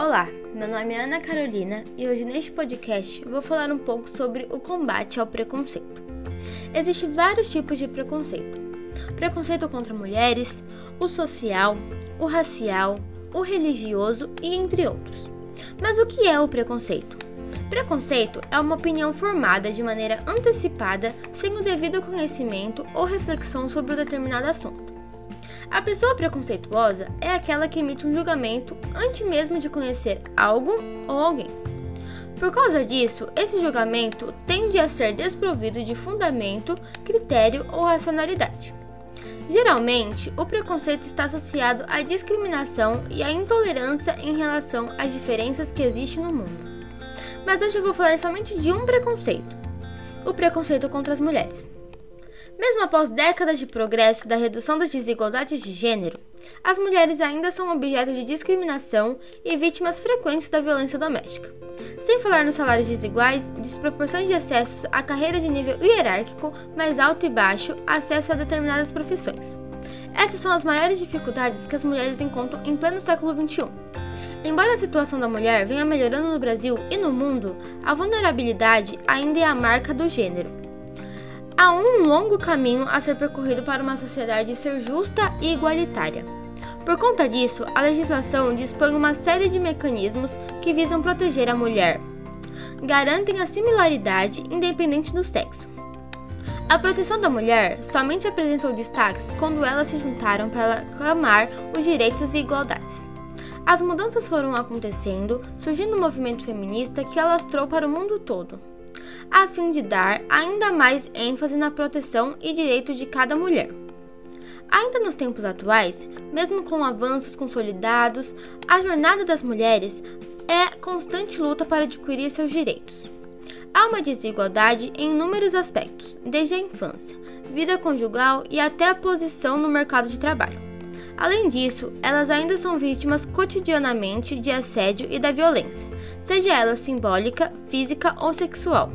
Olá, meu nome é Ana Carolina e hoje neste podcast vou falar um pouco sobre o combate ao preconceito. Existem vários tipos de preconceito: preconceito contra mulheres, o social, o racial, o religioso e entre outros. Mas o que é o preconceito? Preconceito é uma opinião formada de maneira antecipada, sem o devido conhecimento ou reflexão sobre um determinado assunto. A pessoa preconceituosa é aquela que emite um julgamento antes mesmo de conhecer algo ou alguém. Por causa disso, esse julgamento tende a ser desprovido de fundamento, critério ou racionalidade. Geralmente, o preconceito está associado à discriminação e à intolerância em relação às diferenças que existem no mundo. Mas hoje eu vou falar somente de um preconceito: o preconceito contra as mulheres. Mesmo após décadas de progresso da redução das desigualdades de gênero, as mulheres ainda são objeto de discriminação e vítimas frequentes da violência doméstica. Sem falar nos salários desiguais, desproporções de acessos a carreiras de nível hierárquico mais alto e baixo, acesso a determinadas profissões. Essas são as maiores dificuldades que as mulheres encontram em pleno século XXI. Embora a situação da mulher venha melhorando no Brasil e no mundo, a vulnerabilidade ainda é a marca do gênero. Há um longo caminho a ser percorrido para uma sociedade ser justa e igualitária. Por conta disso, a legislação dispõe uma série de mecanismos que visam proteger a mulher. Garantem a similaridade independente do sexo. A proteção da mulher somente apresentou destaques quando elas se juntaram para clamar os direitos e igualdades. As mudanças foram acontecendo, surgindo um movimento feminista que alastrou para o mundo todo a fim de dar ainda mais ênfase na proteção e direito de cada mulher. Ainda nos tempos atuais, mesmo com avanços consolidados, a jornada das mulheres é constante luta para adquirir seus direitos. Há uma desigualdade em inúmeros aspectos, desde a infância, vida conjugal e até a posição no mercado de trabalho. Além disso, elas ainda são vítimas cotidianamente de assédio e da violência, seja ela simbólica, física ou sexual.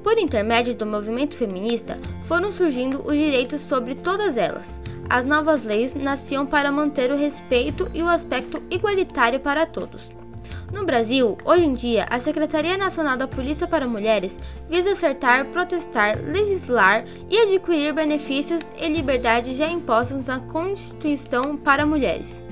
Por intermédio do movimento feminista, foram surgindo os direitos sobre todas elas. As novas leis nasciam para manter o respeito e o aspecto igualitário para todos. No Brasil, hoje em dia, a Secretaria Nacional da Polícia para Mulheres visa acertar, protestar, legislar e adquirir benefícios e liberdades já impostos na Constituição para mulheres.